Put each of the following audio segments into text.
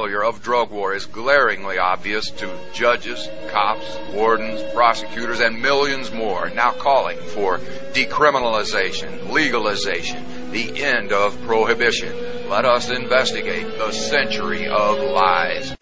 failure of drug war is glaringly obvious to judges, cops, wardens, prosecutors, and millions more now calling for decriminalization, legalization, the end of prohibition. Let us investigate the century of lies.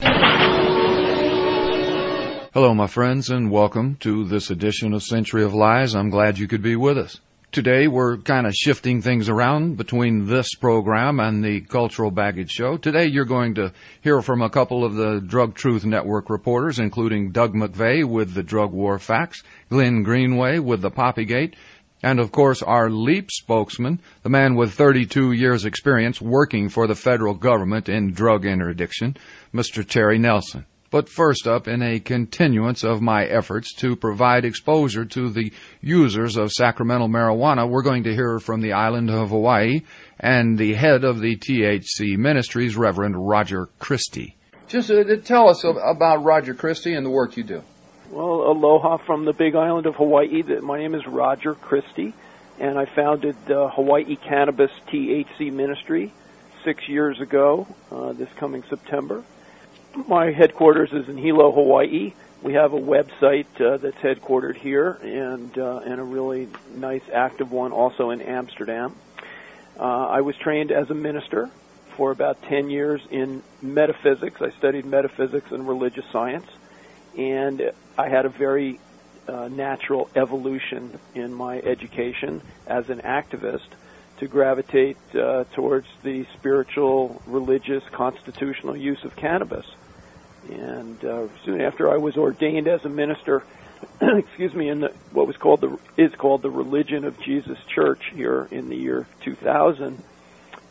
Hello, my friends, and welcome to this edition of Century of Lies. I'm glad you could be with us. Today, we're kind of shifting things around between this program and the Cultural Baggage Show. Today, you're going to hear from a couple of the Drug Truth Network reporters, including Doug McVay with the Drug War Facts, Glenn Greenway with the Poppygate, and of course, our LEAP spokesman, the man with 32 years experience working for the federal government in drug interdiction, Mr. Terry Nelson. But first up, in a continuance of my efforts to provide exposure to the users of sacramental marijuana, we're going to hear from the island of Hawaii and the head of the THC Ministries, Reverend Roger Christie. Just uh, tell us about Roger Christie and the work you do. Well, aloha from the big island of Hawaii. My name is Roger Christie, and I founded the Hawaii Cannabis THC Ministry six years ago, uh, this coming September my headquarters is in Hilo, Hawaii. We have a website uh, that's headquartered here, and uh, and a really nice active one also in Amsterdam. Uh, I was trained as a minister for about 10 years in metaphysics. I studied metaphysics and religious science, and I had a very uh, natural evolution in my education as an activist to gravitate uh, towards the spiritual, religious, constitutional use of cannabis. And uh, soon after I was ordained as a minister, excuse me, in the, what was called the is called the Religion of Jesus Church here in the year 2000,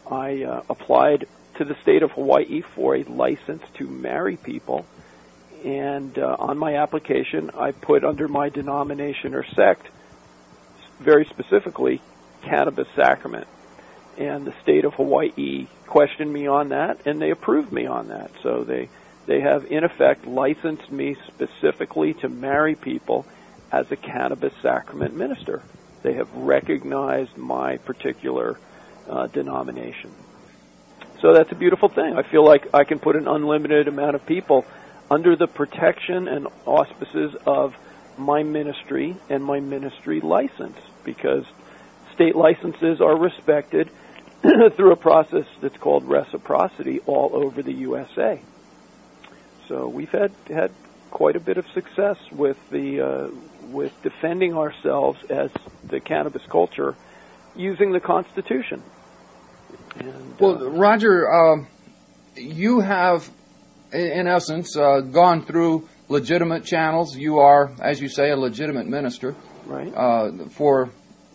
I uh, applied to the state of Hawaii for a license to marry people. And uh, on my application, I put under my denomination or sect, very specifically, cannabis sacrament. And the state of Hawaii questioned me on that, and they approved me on that. So they they have, in effect, licensed me specifically to marry people as a cannabis sacrament minister. They have recognized my particular uh, denomination. So that's a beautiful thing. I feel like I can put an unlimited amount of people under the protection and auspices of my ministry and my ministry license because state licenses are respected through a process that's called reciprocity all over the USA. So we've had had quite a bit of success with the uh, with defending ourselves as the cannabis culture using the Constitution. And, well, uh, Roger, uh, you have, in essence, uh, gone through legitimate channels. You are, as you say, a legitimate minister, right? Uh, for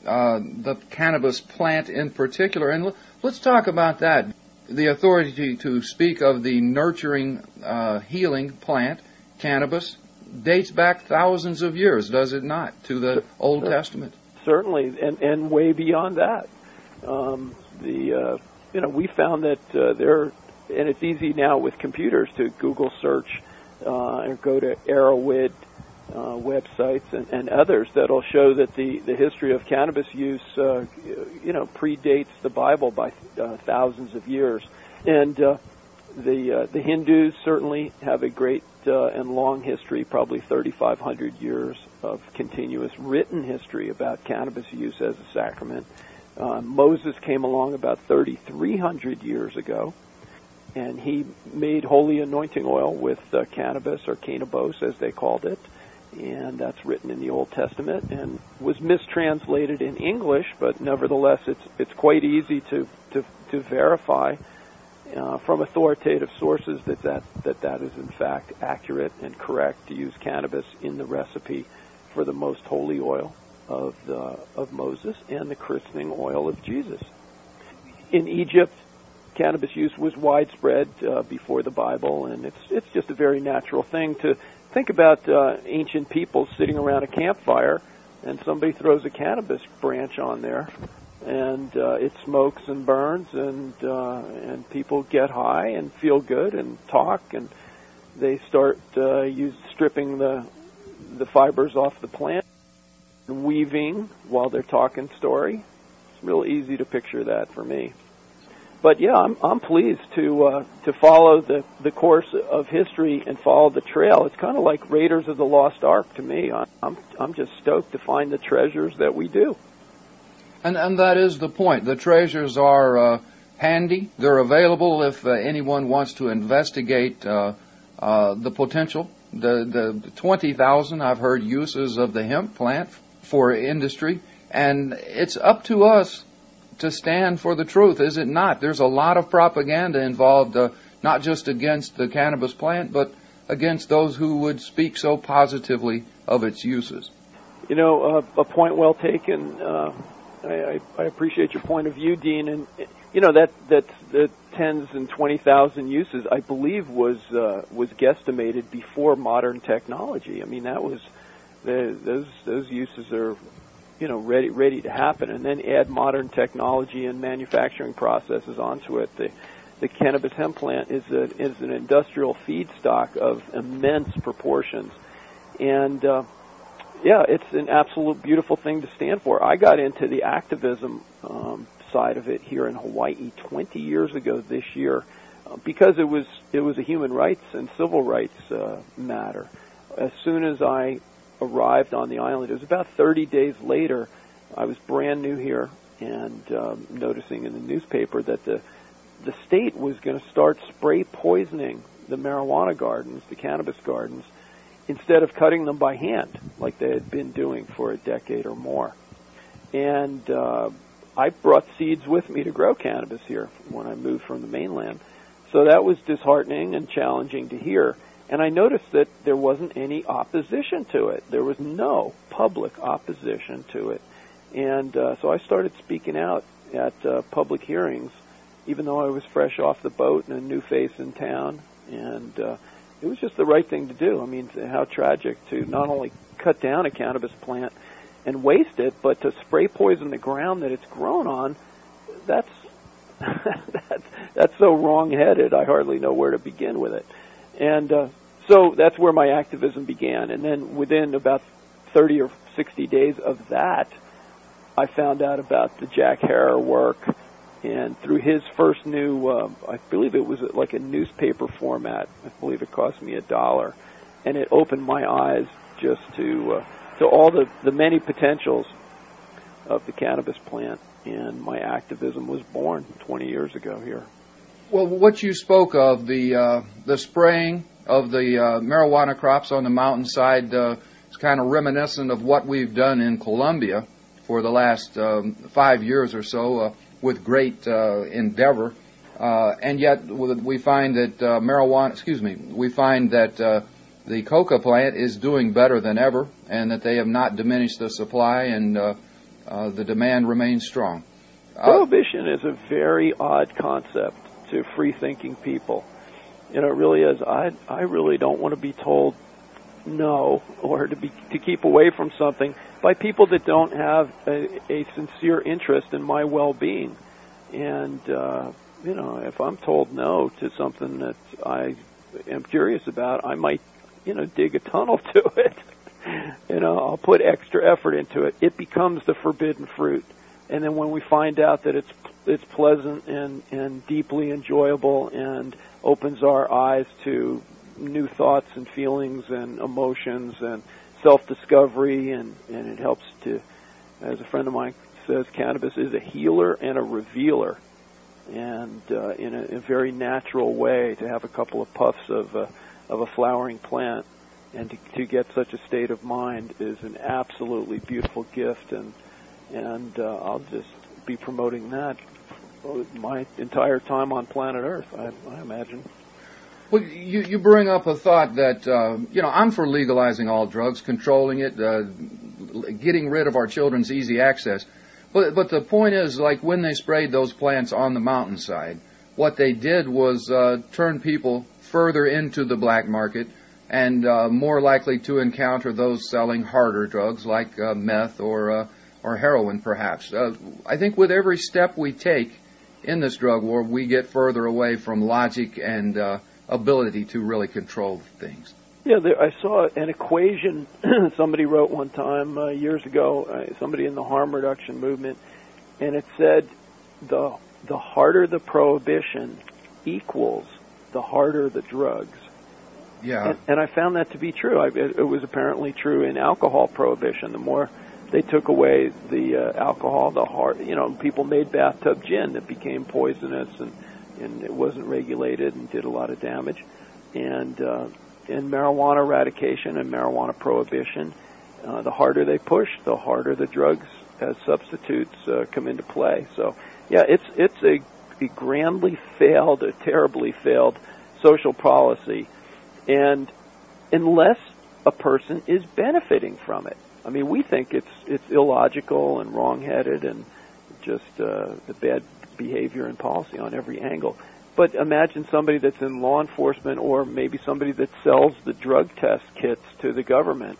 uh, the cannabis plant in particular, and l- let's talk about that the authority to speak of the nurturing, uh, healing plant, cannabis, dates back thousands of years, does it not, to the Old Testament? Certainly, and, and way beyond that. Um, the uh, you know we found that uh, there, and it's easy now with computers to Google search uh, or go to Erowid uh, websites and, and others that'll show that the, the history of cannabis use, uh, you know, predates the Bible by uh, thousands of years. And uh, the uh, the Hindus certainly have a great uh, and long history, probably 3,500 years of continuous written history about cannabis use as a sacrament. Moses came along about 3,300 years ago, and he made holy anointing oil with uh, cannabis or cannabis, as they called it and that's written in the Old Testament and was mistranslated in English, but nevertheless, it's it's quite easy to to, to verify uh, from authoritative sources that, that that that is in fact accurate and correct to use cannabis in the recipe for the most holy oil of the of Moses and the christening oil of Jesus. In Egypt, cannabis use was widespread uh, before the Bible, and it's it's just a very natural thing to think about uh, ancient people sitting around a campfire, and somebody throws a cannabis branch on there, and uh, it smokes and burns, and uh, and people get high and feel good and talk, and they start uh, use stripping the the fibers off the plant, and weaving while they're talking story. It's real easy to picture that for me. But yeah, I'm I'm pleased to uh, to follow the the course of history and follow the trail. It's kind of like Raiders of the Lost Ark to me. I'm I'm just stoked to find the treasures that we do. And and that is the point. The treasures are uh, handy. They're available if uh, anyone wants to investigate uh, uh, the potential. The the twenty thousand I've heard uses of the hemp plant for industry, and it's up to us to stand for the truth, is it not? There's a lot of propaganda involved, uh, not just against the cannabis plant, but against those who would speak so positively of its uses. You know, uh, a point well taken. Uh, I, I, appreciate your point of view, Dean. And you know that that the tens and twenty thousand uses, I believe, was uh, was guesstimated before modern technology. I mean, that was the, those those uses are you know ready ready to happen, and then add modern technology and manufacturing processes onto it. The the cannabis hemp plant is a, is an industrial feedstock of immense proportions, and uh, yeah, it's an absolute beautiful thing to stand for. I got into the activism um, side of it here in Hawaii 20 years ago this year uh, because it was it was a human rights and civil rights uh, matter. As soon as I arrived on the island. It was about 30 days later. I was brand new here and um, noticing in the newspaper that the the state was going to start spray poisoning the marijuana gardens, the cannabis gardens, instead of cutting them by hand like they had been doing for a decade or more. And uh, I brought seeds with me to grow cannabis here when I moved from the mainland. So that was disheartening and challenging to hear. And I noticed that there wasn't any opposition to it. There was no public opposition to it. And uh, so I started speaking out at uh, public hearings, even though I was fresh off the boat and a new face in town. And uh, it was just the right thing to do. I mean, how tragic to not only cut down a cannabis plant and waste it, but to spray poison the ground that it's grown on. That's that's that's so wrong-headed. I hardly know where to begin with it. And uh, so that's where my activism began. And then within about 30 or 60 days of that, I found out about the Jack Herer work. And through his first new, uh, I believe it was like a newspaper format. I believe it cost me a dollar, and it opened my eyes just to uh, to all the the many potentials of the cannabis plant. And my activism was born 20 years ago here. Well, what you spoke of the uh, the spraying of the uh, marijuana crops on the mountainside uh, is kind of reminiscent of what we've done in Colombia for the last um, five years or so uh, with great uh, endeavor. Uh, and yet we find that uh, marijuana, excuse me, we find that the coca plant is doing better than ever and that they have not diminished the supply and the demand remains strong. Prohibition is a very odd concept to free thinking people you know, it really is. I I really don't want to be told no or to be to keep away from something by people that don't have a, a sincere interest in my well-being. And uh, you know, if I'm told no to something that I am curious about, I might, you know, dig a tunnel to it. you know, I'll put extra effort into it. It becomes the forbidden fruit. And then when we find out that it's it's pleasant and and deeply enjoyable and opens our eyes to new thoughts and feelings and emotions and self-discovery and, and it helps to, as a friend of mine says, cannabis is a healer and a revealer. And uh, in a, a very natural way to have a couple of puffs of a, of a flowering plant and to, to get such a state of mind is an absolutely beautiful gift and and uh, I'll just be promoting that my entire time on planet Earth, I, I imagine. Well, you, you bring up a thought that, uh, you know, I'm for legalizing all drugs, controlling it, uh, getting rid of our children's easy access. But, but the point is, like when they sprayed those plants on the mountainside, what they did was uh, turn people further into the black market and uh, more likely to encounter those selling harder drugs like uh, meth or, uh, or heroin, perhaps. Uh, I think with every step we take, in this drug war, we get further away from logic and uh, ability to really control things. Yeah, there, I saw an equation somebody wrote one time uh, years ago, uh, somebody in the harm reduction movement, and it said the the harder the prohibition equals the harder the drugs. Yeah. And, and I found that to be true. I, it, it was apparently true in alcohol prohibition. The more they took away the uh, alcohol, the hard, you know, people made bathtub gin that became poisonous and and it wasn't regulated and did a lot of damage. And uh, in marijuana eradication and marijuana prohibition, uh, the harder they push, the harder the drugs as substitutes uh, come into play. So, yeah, it's it's a, a grandly failed, a terribly failed social policy, and unless a person is benefiting from it, I mean, we think it's it's illogical and wrongheaded and just uh, the bad behavior and policy on every angle. But imagine somebody that's in law enforcement or maybe somebody that sells the drug test kits to the government.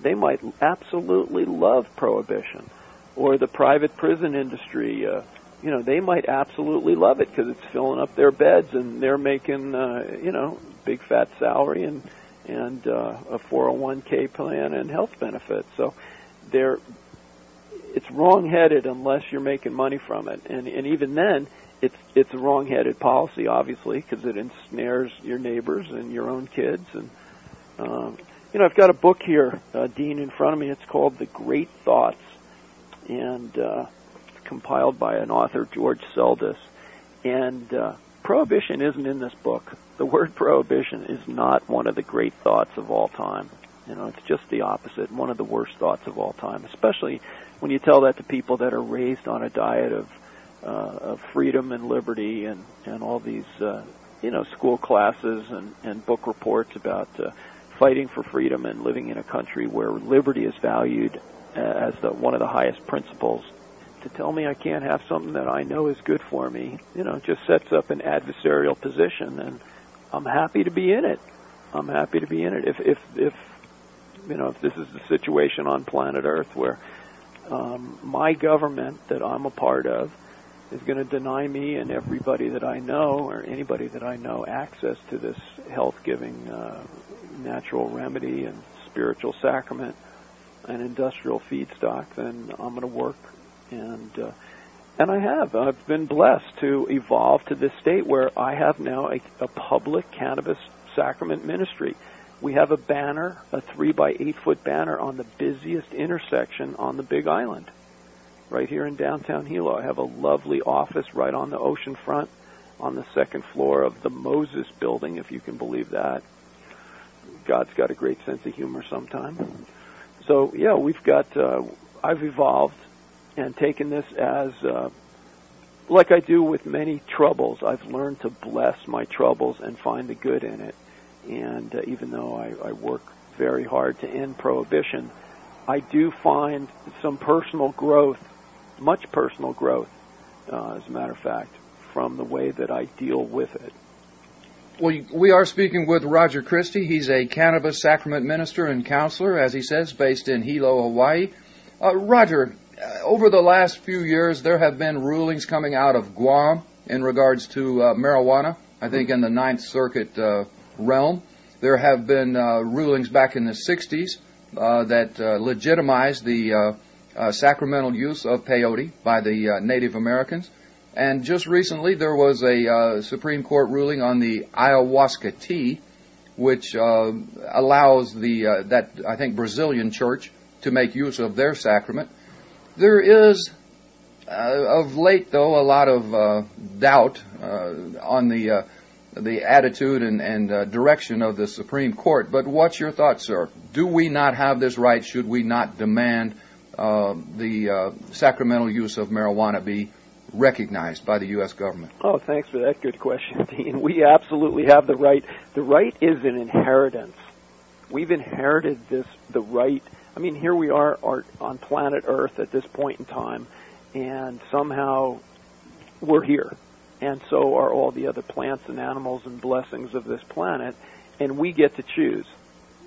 They might absolutely love prohibition. Or the private prison industry, uh, you know, they might absolutely love it because it's filling up their beds and they're making, uh, you know, big fat salary and and uh, a 401k plan and health benefits. So they're it's wrong-headed unless you're making money from it, and and even then, it's it's a wrong-headed policy, obviously, because it ensnares your neighbors and your own kids. And um, you know, I've got a book here, uh, Dean, in front of me. It's called The Great Thoughts, and uh, it's compiled by an author, George Seldes. And uh, prohibition isn't in this book. The word prohibition is not one of the great thoughts of all time. You know, it's just the opposite, one of the worst thoughts of all time, especially when you tell that to people that are raised on a diet of uh, of freedom and liberty and and all these uh, you know school classes and and book reports about uh, fighting for freedom and living in a country where liberty is valued as the, one of the highest principles. To tell me I can't have something that I know is good for me, you know, just sets up an adversarial position, and I'm happy to be in it. I'm happy to be in it. If if if you know if this is the situation on planet Earth where um, my government that I'm a part of is going to deny me and everybody that I know or anybody that I know access to this health-giving uh, natural remedy and spiritual sacrament and industrial feedstock, then I'm going to work and uh, and I have. I've been blessed to evolve to this state where I have now a, a public cannabis sacrament ministry we have a banner, a three by eight foot banner on the busiest intersection on the Big Island, right here in downtown Hilo. I have a lovely office right on the ocean front, on the second floor of the Moses building, if you can believe that. God's got a great sense of humor sometimes. So yeah, we've got. Uh, I've evolved and taken this as. Uh, like I do with many troubles, I've learned to bless my troubles and find the good in it and uh, even though I, I work very hard to end prohibition, I do find some personal growth, much personal growth, uh, as a matter of fact, from the way that I deal with it. Well, we are speaking with Roger Christie. He's a cannabis sacrament minister and counselor, as he says, based in Hilo, Hawaii. Uh, Roger, over the last few years, there have been rulings coming out of Guam in regards to uh, marijuana. I think in the Ninth Circuit uh, realm. There have been uh, rulings back in the 60s uh, that uh, legitimized the uh, uh, sacramental use of peyote by the Native Americans. And just recently, there was a Supreme Court ruling on the ayahuasca tea, which allows the that I think Brazilian church to make use of their sacrament. There is uh, of late, though, a lot of uh, doubt uh, on the the attitude and, and uh, direction of the Supreme Court. But what's your thoughts, sir? Do we not have this right? Should we not demand uh, the uh, sacramental use of marijuana be recognized by the U.S. government? Oh, thanks for that good question, Dean. We absolutely have the right. The right is an inheritance. We've inherited this, the right. I mean, here we are, are on planet Earth at this point in time, and somehow we're here and so are all the other plants and animals and blessings of this planet, and we get to choose.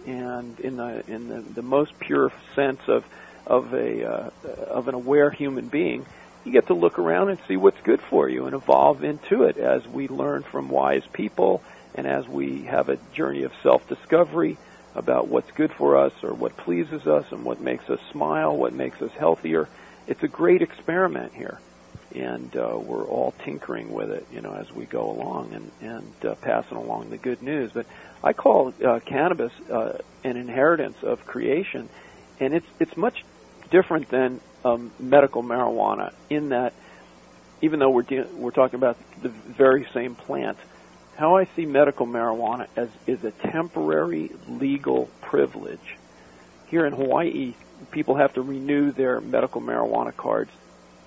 And in the in the, the most pure sense of of a uh, of an aware human being, you get to look around and see what's good for you and evolve into it as we learn from wise people and as we have a journey of self-discovery about what's good for us or what pleases us and what makes us smile, what makes us healthier. It's a great experiment here and uh, we're all tinkering with it, you know, as we go along and and uh, passing along the good news. But I call uh, cannabis uh, an inheritance of creation, and it's it's much different than um, medical marijuana in that even though we're de- we're talking about the very same plant, how I see medical marijuana as is a temporary legal privilege. Here in Hawaii, people have to renew their medical marijuana cards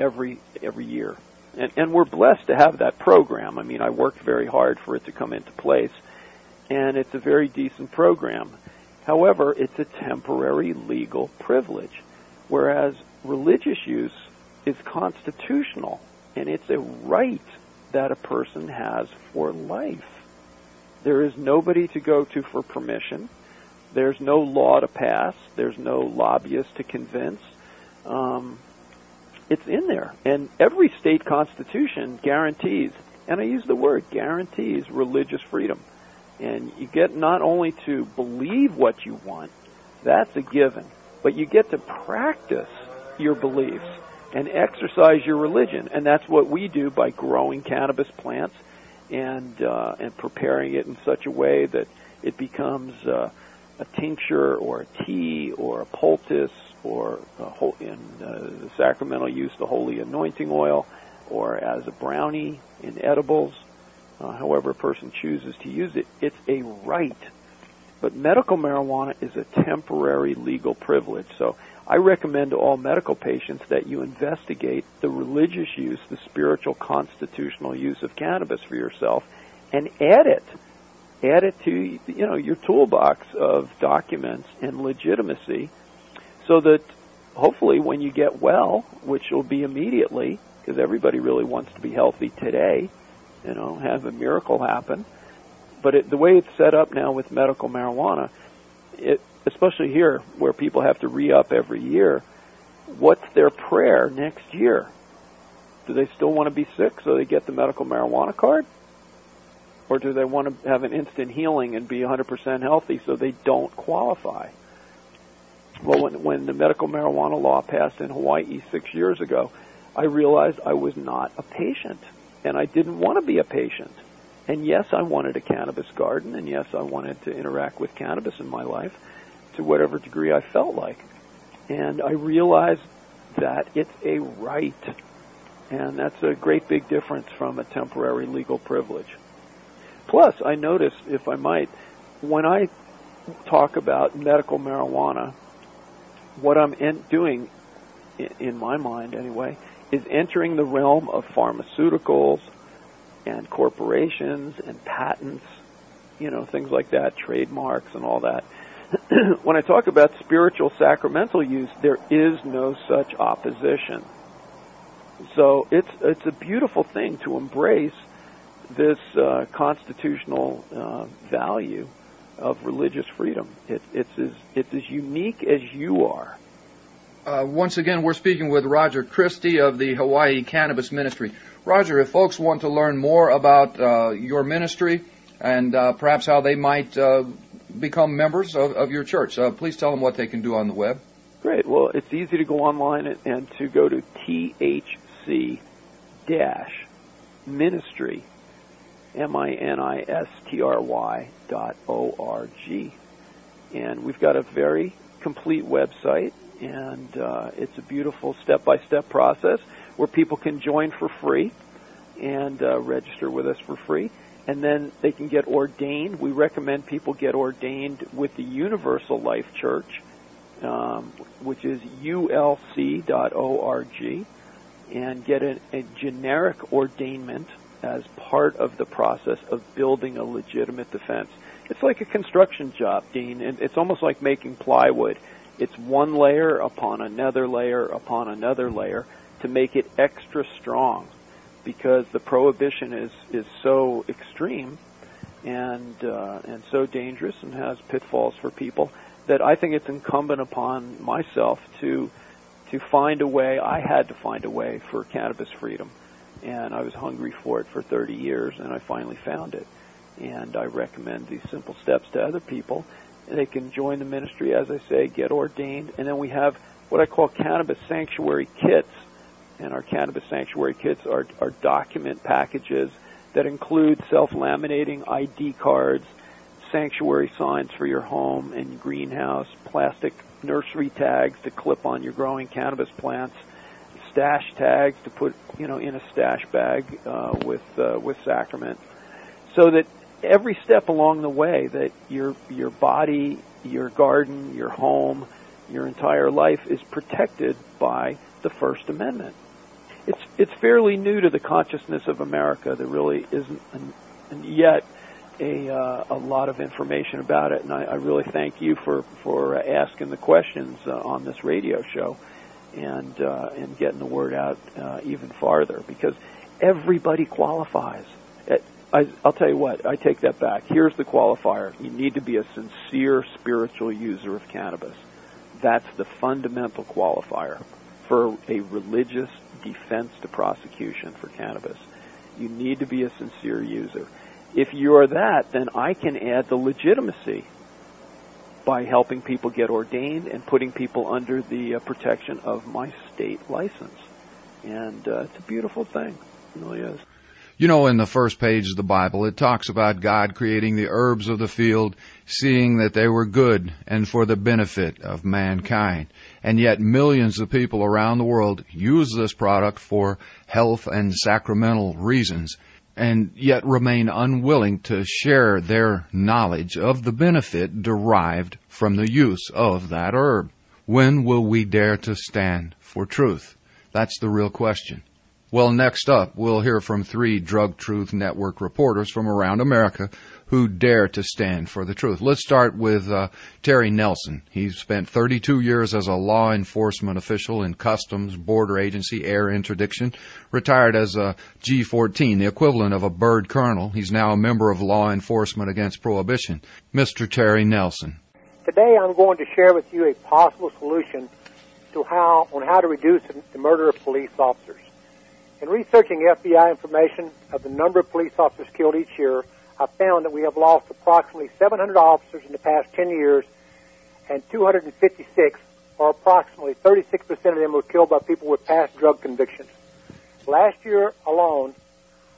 every every year. And and we're blessed to have that program. I mean, I worked very hard for it to come into place and it's a very decent program. However, it's a temporary legal privilege, whereas religious use is constitutional and it's a right that a person has for life. There is nobody to go to for permission. There's no law to pass. There's no lobbyist to convince. Um, it's in there. And every state constitution guarantees, and I use the word guarantees religious freedom. And you get not only to believe what you want, that's a given, but you get to practice your beliefs and exercise your religion. And that's what we do by growing cannabis plants and uh, and preparing it in such a way that it becomes uh, a tincture or a tea or a poultice or a in uh, the sacramental use the holy anointing oil or as a brownie in edibles uh, however a person chooses to use it, it's a right. But medical marijuana is a temporary legal privilege. So I recommend to all medical patients that you investigate the religious use, the spiritual constitutional use of cannabis for yourself and add it. Add it to you know your toolbox of documents and legitimacy so that hopefully when you get well, which will be immediately because everybody really wants to be healthy today, you know, have a miracle happen. But it, the way it's set up now with medical marijuana, it, especially here where people have to re-up every year, what's their prayer next year? Do they still want to be sick so they get the medical marijuana card? Or do they want to have an instant healing and be 100% healthy so they don't qualify? Well, when, when the medical marijuana law passed in Hawaii six years ago, I realized I was not a patient and I didn't want to be a patient. And yes, I wanted a cannabis garden, and yes, I wanted to interact with cannabis in my life to whatever degree I felt like. And I realized that it's a right. And that's a great big difference from a temporary legal privilege. Plus, I noticed, if I might, when I talk about medical marijuana, what I'm in, doing, in my mind anyway, is entering the realm of pharmaceuticals and corporations and patents, you know, things like that, trademarks and all that. when I talk about spiritual sacramental use, there is no such opposition. So it's it's a beautiful thing to embrace this uh, constitutional uh, value of religious freedom. It, it's as it's as unique as you are. Uh, once again, we're speaking with Roger Christie of the Hawaii Cannabis Ministry. Roger, if folks want to learn more about uh, your ministry and uh, perhaps how they might uh, become members of, of your church, uh, please tell them what they can do on the web. Great. Well, it's easy to go online and, and to go to THC dash ministry, M I N I S T R Y dot O R G. And we've got a very complete website and uh, it's a beautiful step-by-step process where people can join for free and uh, register with us for free, and then they can get ordained. We recommend people get ordained with the Universal Life Church, um, which is ulc.org, and get a, a generic ordainment as part of the process of building a legitimate defense. It's like a construction job, Dean, and it's almost like making plywood it's one layer upon another layer upon another layer to make it extra strong because the prohibition is, is so extreme and uh, and so dangerous and has pitfalls for people that I think it's incumbent upon myself to to find a way. I had to find a way for cannabis freedom, and I was hungry for it for 30 years, and I finally found it. And I recommend these simple steps to other people, they can join the ministry, as I say, get ordained, and then we have what I call cannabis sanctuary kits and our cannabis sanctuary kits are, are document packages that include self-laminating ID cards, sanctuary signs for your home and greenhouse, plastic nursery tags to clip on your growing cannabis plants, stash tags to put you know in a stash bag uh, with uh, with sacrament, so that every step along the way that your your body, your garden, your home, your entire life is protected by the First Amendment. It's it's fairly new to the consciousness of America. There really isn't an, an yet a uh, a lot of information about it, and I, I really thank you for for uh, asking the questions uh, on this radio show, and uh, and getting the word out uh, even farther because everybody qualifies. It, I, I'll tell you what, I take that back. Here's the qualifier: you need to be a sincere spiritual user of cannabis. That's the fundamental qualifier for a religious defense to prosecution for cannabis. You need to be a sincere user if you're that, then I can add the legitimacy by helping people get ordained and putting people under the uh, protection of my state license. And uh, it's a beautiful thing. It really is. You know, in the first page of the Bible, it talks about God creating the herbs of the field, seeing that they were good and for the benefit of mankind. And yet millions of people around the world use this product for health and sacramental reasons and yet remain unwilling to share their knowledge of the benefit derived from the use of that herb. When will we dare to stand for truth? That's the real question. Well, next up, we'll hear from three Drug Truth Network reporters from around America who dare to stand for the truth. Let's start with uh, Terry Nelson. He spent 32 years as a law enforcement official in Customs, Border Agency, Air Interdiction, retired as a G14, the equivalent of a bird colonel. He's now a member of Law Enforcement Against Prohibition. Mr. Terry Nelson. Today I'm going to share with you a possible solution to how on how to reduce the murder of police officers. In researching FBI information of the number of police officers killed each year, I found that we have lost approximately 700 officers in the past 10 years, and 256, or approximately 36% of them, were killed by people with past drug convictions. Last year alone,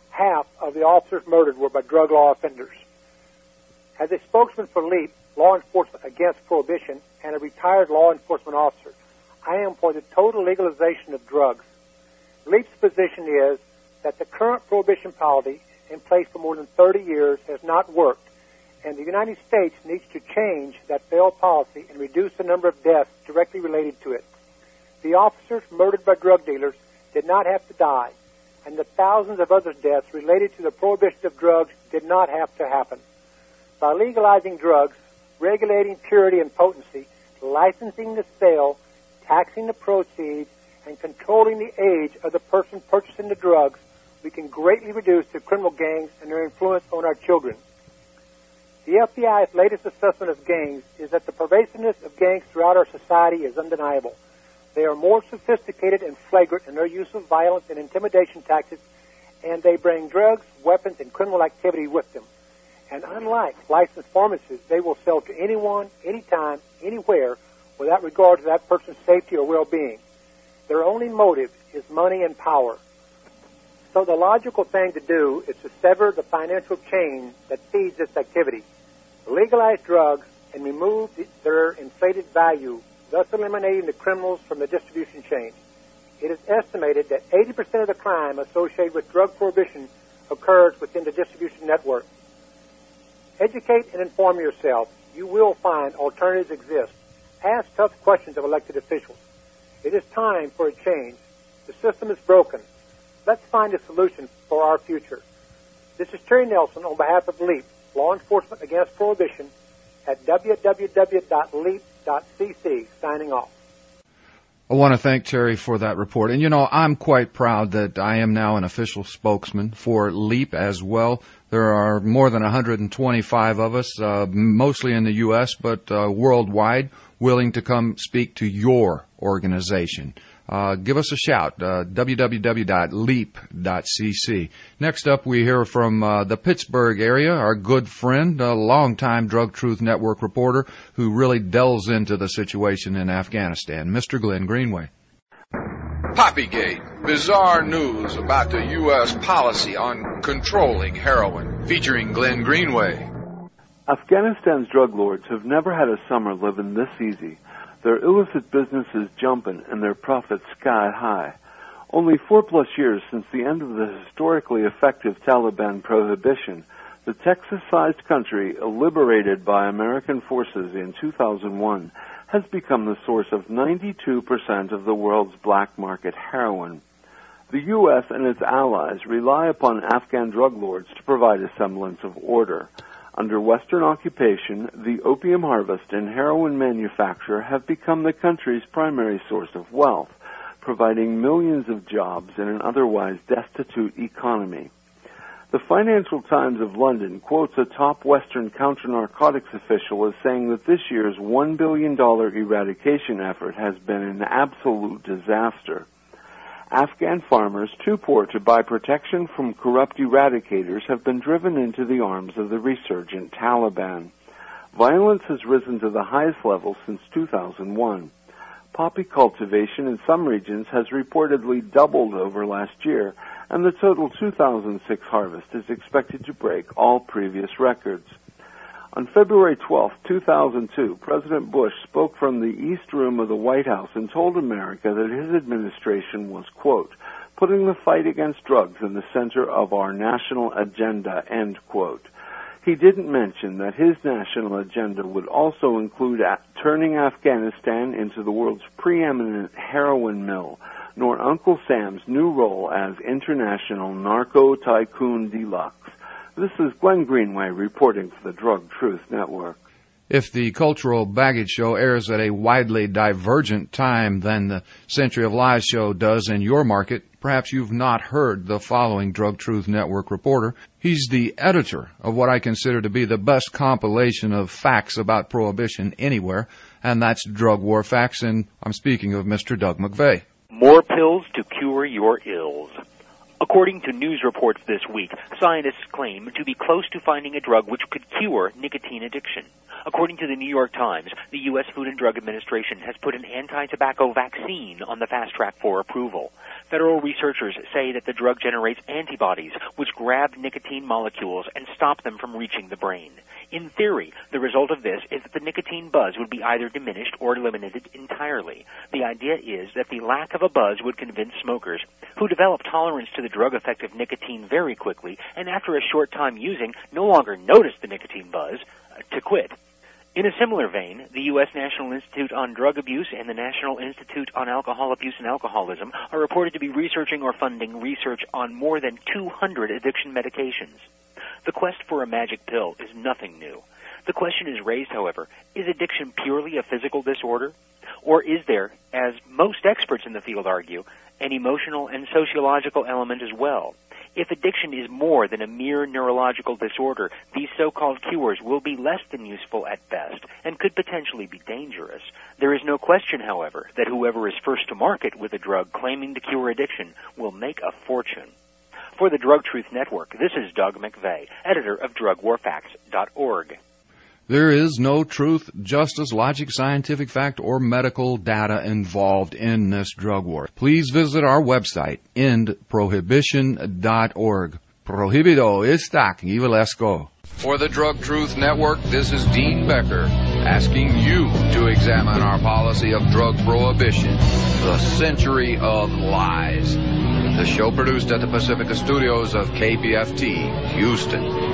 half of the officers murdered were by drug law offenders. As a spokesman for LEAP, Law Enforcement Against Prohibition, and a retired law enforcement officer, I am for the total legalization of drugs. LEAP's position is that the current prohibition policy in place for more than 30 years has not worked, and the United States needs to change that failed policy and reduce the number of deaths directly related to it. The officers murdered by drug dealers did not have to die, and the thousands of other deaths related to the prohibition of drugs did not have to happen. By legalizing drugs, regulating purity and potency, licensing the sale, taxing the proceeds, and controlling the age of the person purchasing the drugs, we can greatly reduce the criminal gangs and their influence on our children. The FBI's latest assessment of gangs is that the pervasiveness of gangs throughout our society is undeniable. They are more sophisticated and flagrant in their use of violence and intimidation tactics, and they bring drugs, weapons, and criminal activity with them. And unlike licensed pharmacists, they will sell to anyone, anytime, anywhere, without regard to that person's safety or well-being. Their only motive is money and power. So the logical thing to do is to sever the financial chain that feeds this activity, legalize drugs, and remove their inflated value, thus eliminating the criminals from the distribution chain. It is estimated that 80% of the crime associated with drug prohibition occurs within the distribution network. Educate and inform yourself. You will find alternatives exist. Ask tough questions of elected officials. It is time for a change. The system is broken. Let's find a solution for our future. This is Terry Nelson on behalf of LEAP, Law Enforcement Against Prohibition, at www.leap.cc, signing off. I want to thank Terry for that report. And you know, I'm quite proud that I am now an official spokesman for LEAP as well. There are more than 125 of us, uh, mostly in the U.S., but uh, worldwide, willing to come speak to your organization. Uh, give us a shout, uh, www.leap.cc. Next up, we hear from uh, the Pittsburgh area, our good friend, a longtime Drug Truth Network reporter who really delves into the situation in Afghanistan, Mr. Glenn Greenway. Poppygate, bizarre news about the U.S. policy on controlling heroin, featuring Glenn Greenway. Afghanistan's drug lords have never had a summer living this easy. Their illicit business is jumping and their profits sky high. Only four plus years since the end of the historically effective Taliban prohibition, the Texas-sized country, liberated by American forces in 2001, has become the source of 92% of the world's black market heroin. The U.S. and its allies rely upon Afghan drug lords to provide a semblance of order. Under Western occupation, the opium harvest and heroin manufacture have become the country's primary source of wealth, providing millions of jobs in an otherwise destitute economy. The Financial Times of London quotes a top Western counter-narcotics official as saying that this year's $1 billion eradication effort has been an absolute disaster. Afghan farmers, too poor to buy protection from corrupt eradicators, have been driven into the arms of the resurgent Taliban. Violence has risen to the highest level since 2001. Poppy cultivation in some regions has reportedly doubled over last year, and the total 2006 harvest is expected to break all previous records. On February 12, 2002, President Bush spoke from the East Room of the White House and told America that his administration was, quote, putting the fight against drugs in the center of our national agenda, end quote. He didn't mention that his national agenda would also include turning Afghanistan into the world's preeminent heroin mill, nor Uncle Sam's new role as international narco tycoon deluxe. This is Glenn Greenway reporting for the Drug Truth Network. If the Cultural Baggage Show airs at a widely divergent time than the Century of Lies show does in your market, perhaps you've not heard the following Drug Truth Network reporter. He's the editor of what I consider to be the best compilation of facts about prohibition anywhere, and that's Drug War Facts, and I'm speaking of Mr. Doug McVay. More pills to cure your ills. According to news reports this week, scientists claim to be close to finding a drug which could cure nicotine addiction. According to the New York Times, the U.S. Food and Drug Administration has put an anti-tobacco vaccine on the fast track for approval. Federal researchers say that the drug generates antibodies which grab nicotine molecules and stop them from reaching the brain. In theory, the result of this is that the nicotine buzz would be either diminished or eliminated entirely. The idea is that the lack of a buzz would convince smokers, who develop tolerance to the drug effect of nicotine very quickly and after a short time using no longer notice the nicotine buzz, uh, to quit. In a similar vein, the U.S. National Institute on Drug Abuse and the National Institute on Alcohol Abuse and Alcoholism are reported to be researching or funding research on more than 200 addiction medications. The quest for a magic pill is nothing new. The question is raised, however, is addiction purely a physical disorder? Or is there, as most experts in the field argue, an emotional and sociological element as well? If addiction is more than a mere neurological disorder, these so-called cures will be less than useful at best and could potentially be dangerous. There is no question, however, that whoever is first to market with a drug claiming to cure addiction will make a fortune. For the Drug Truth Network, this is Doug McVay, editor of DrugWarFacts.org. There is no truth, justice, logic, scientific fact, or medical data involved in this drug war. Please visit our website, endprohibition.org. Prohibido está, y For the Drug Truth Network, this is Dean Becker asking you to examine our policy of drug prohibition, the century of lies. The show produced at the Pacifica Studios of KPFT, Houston.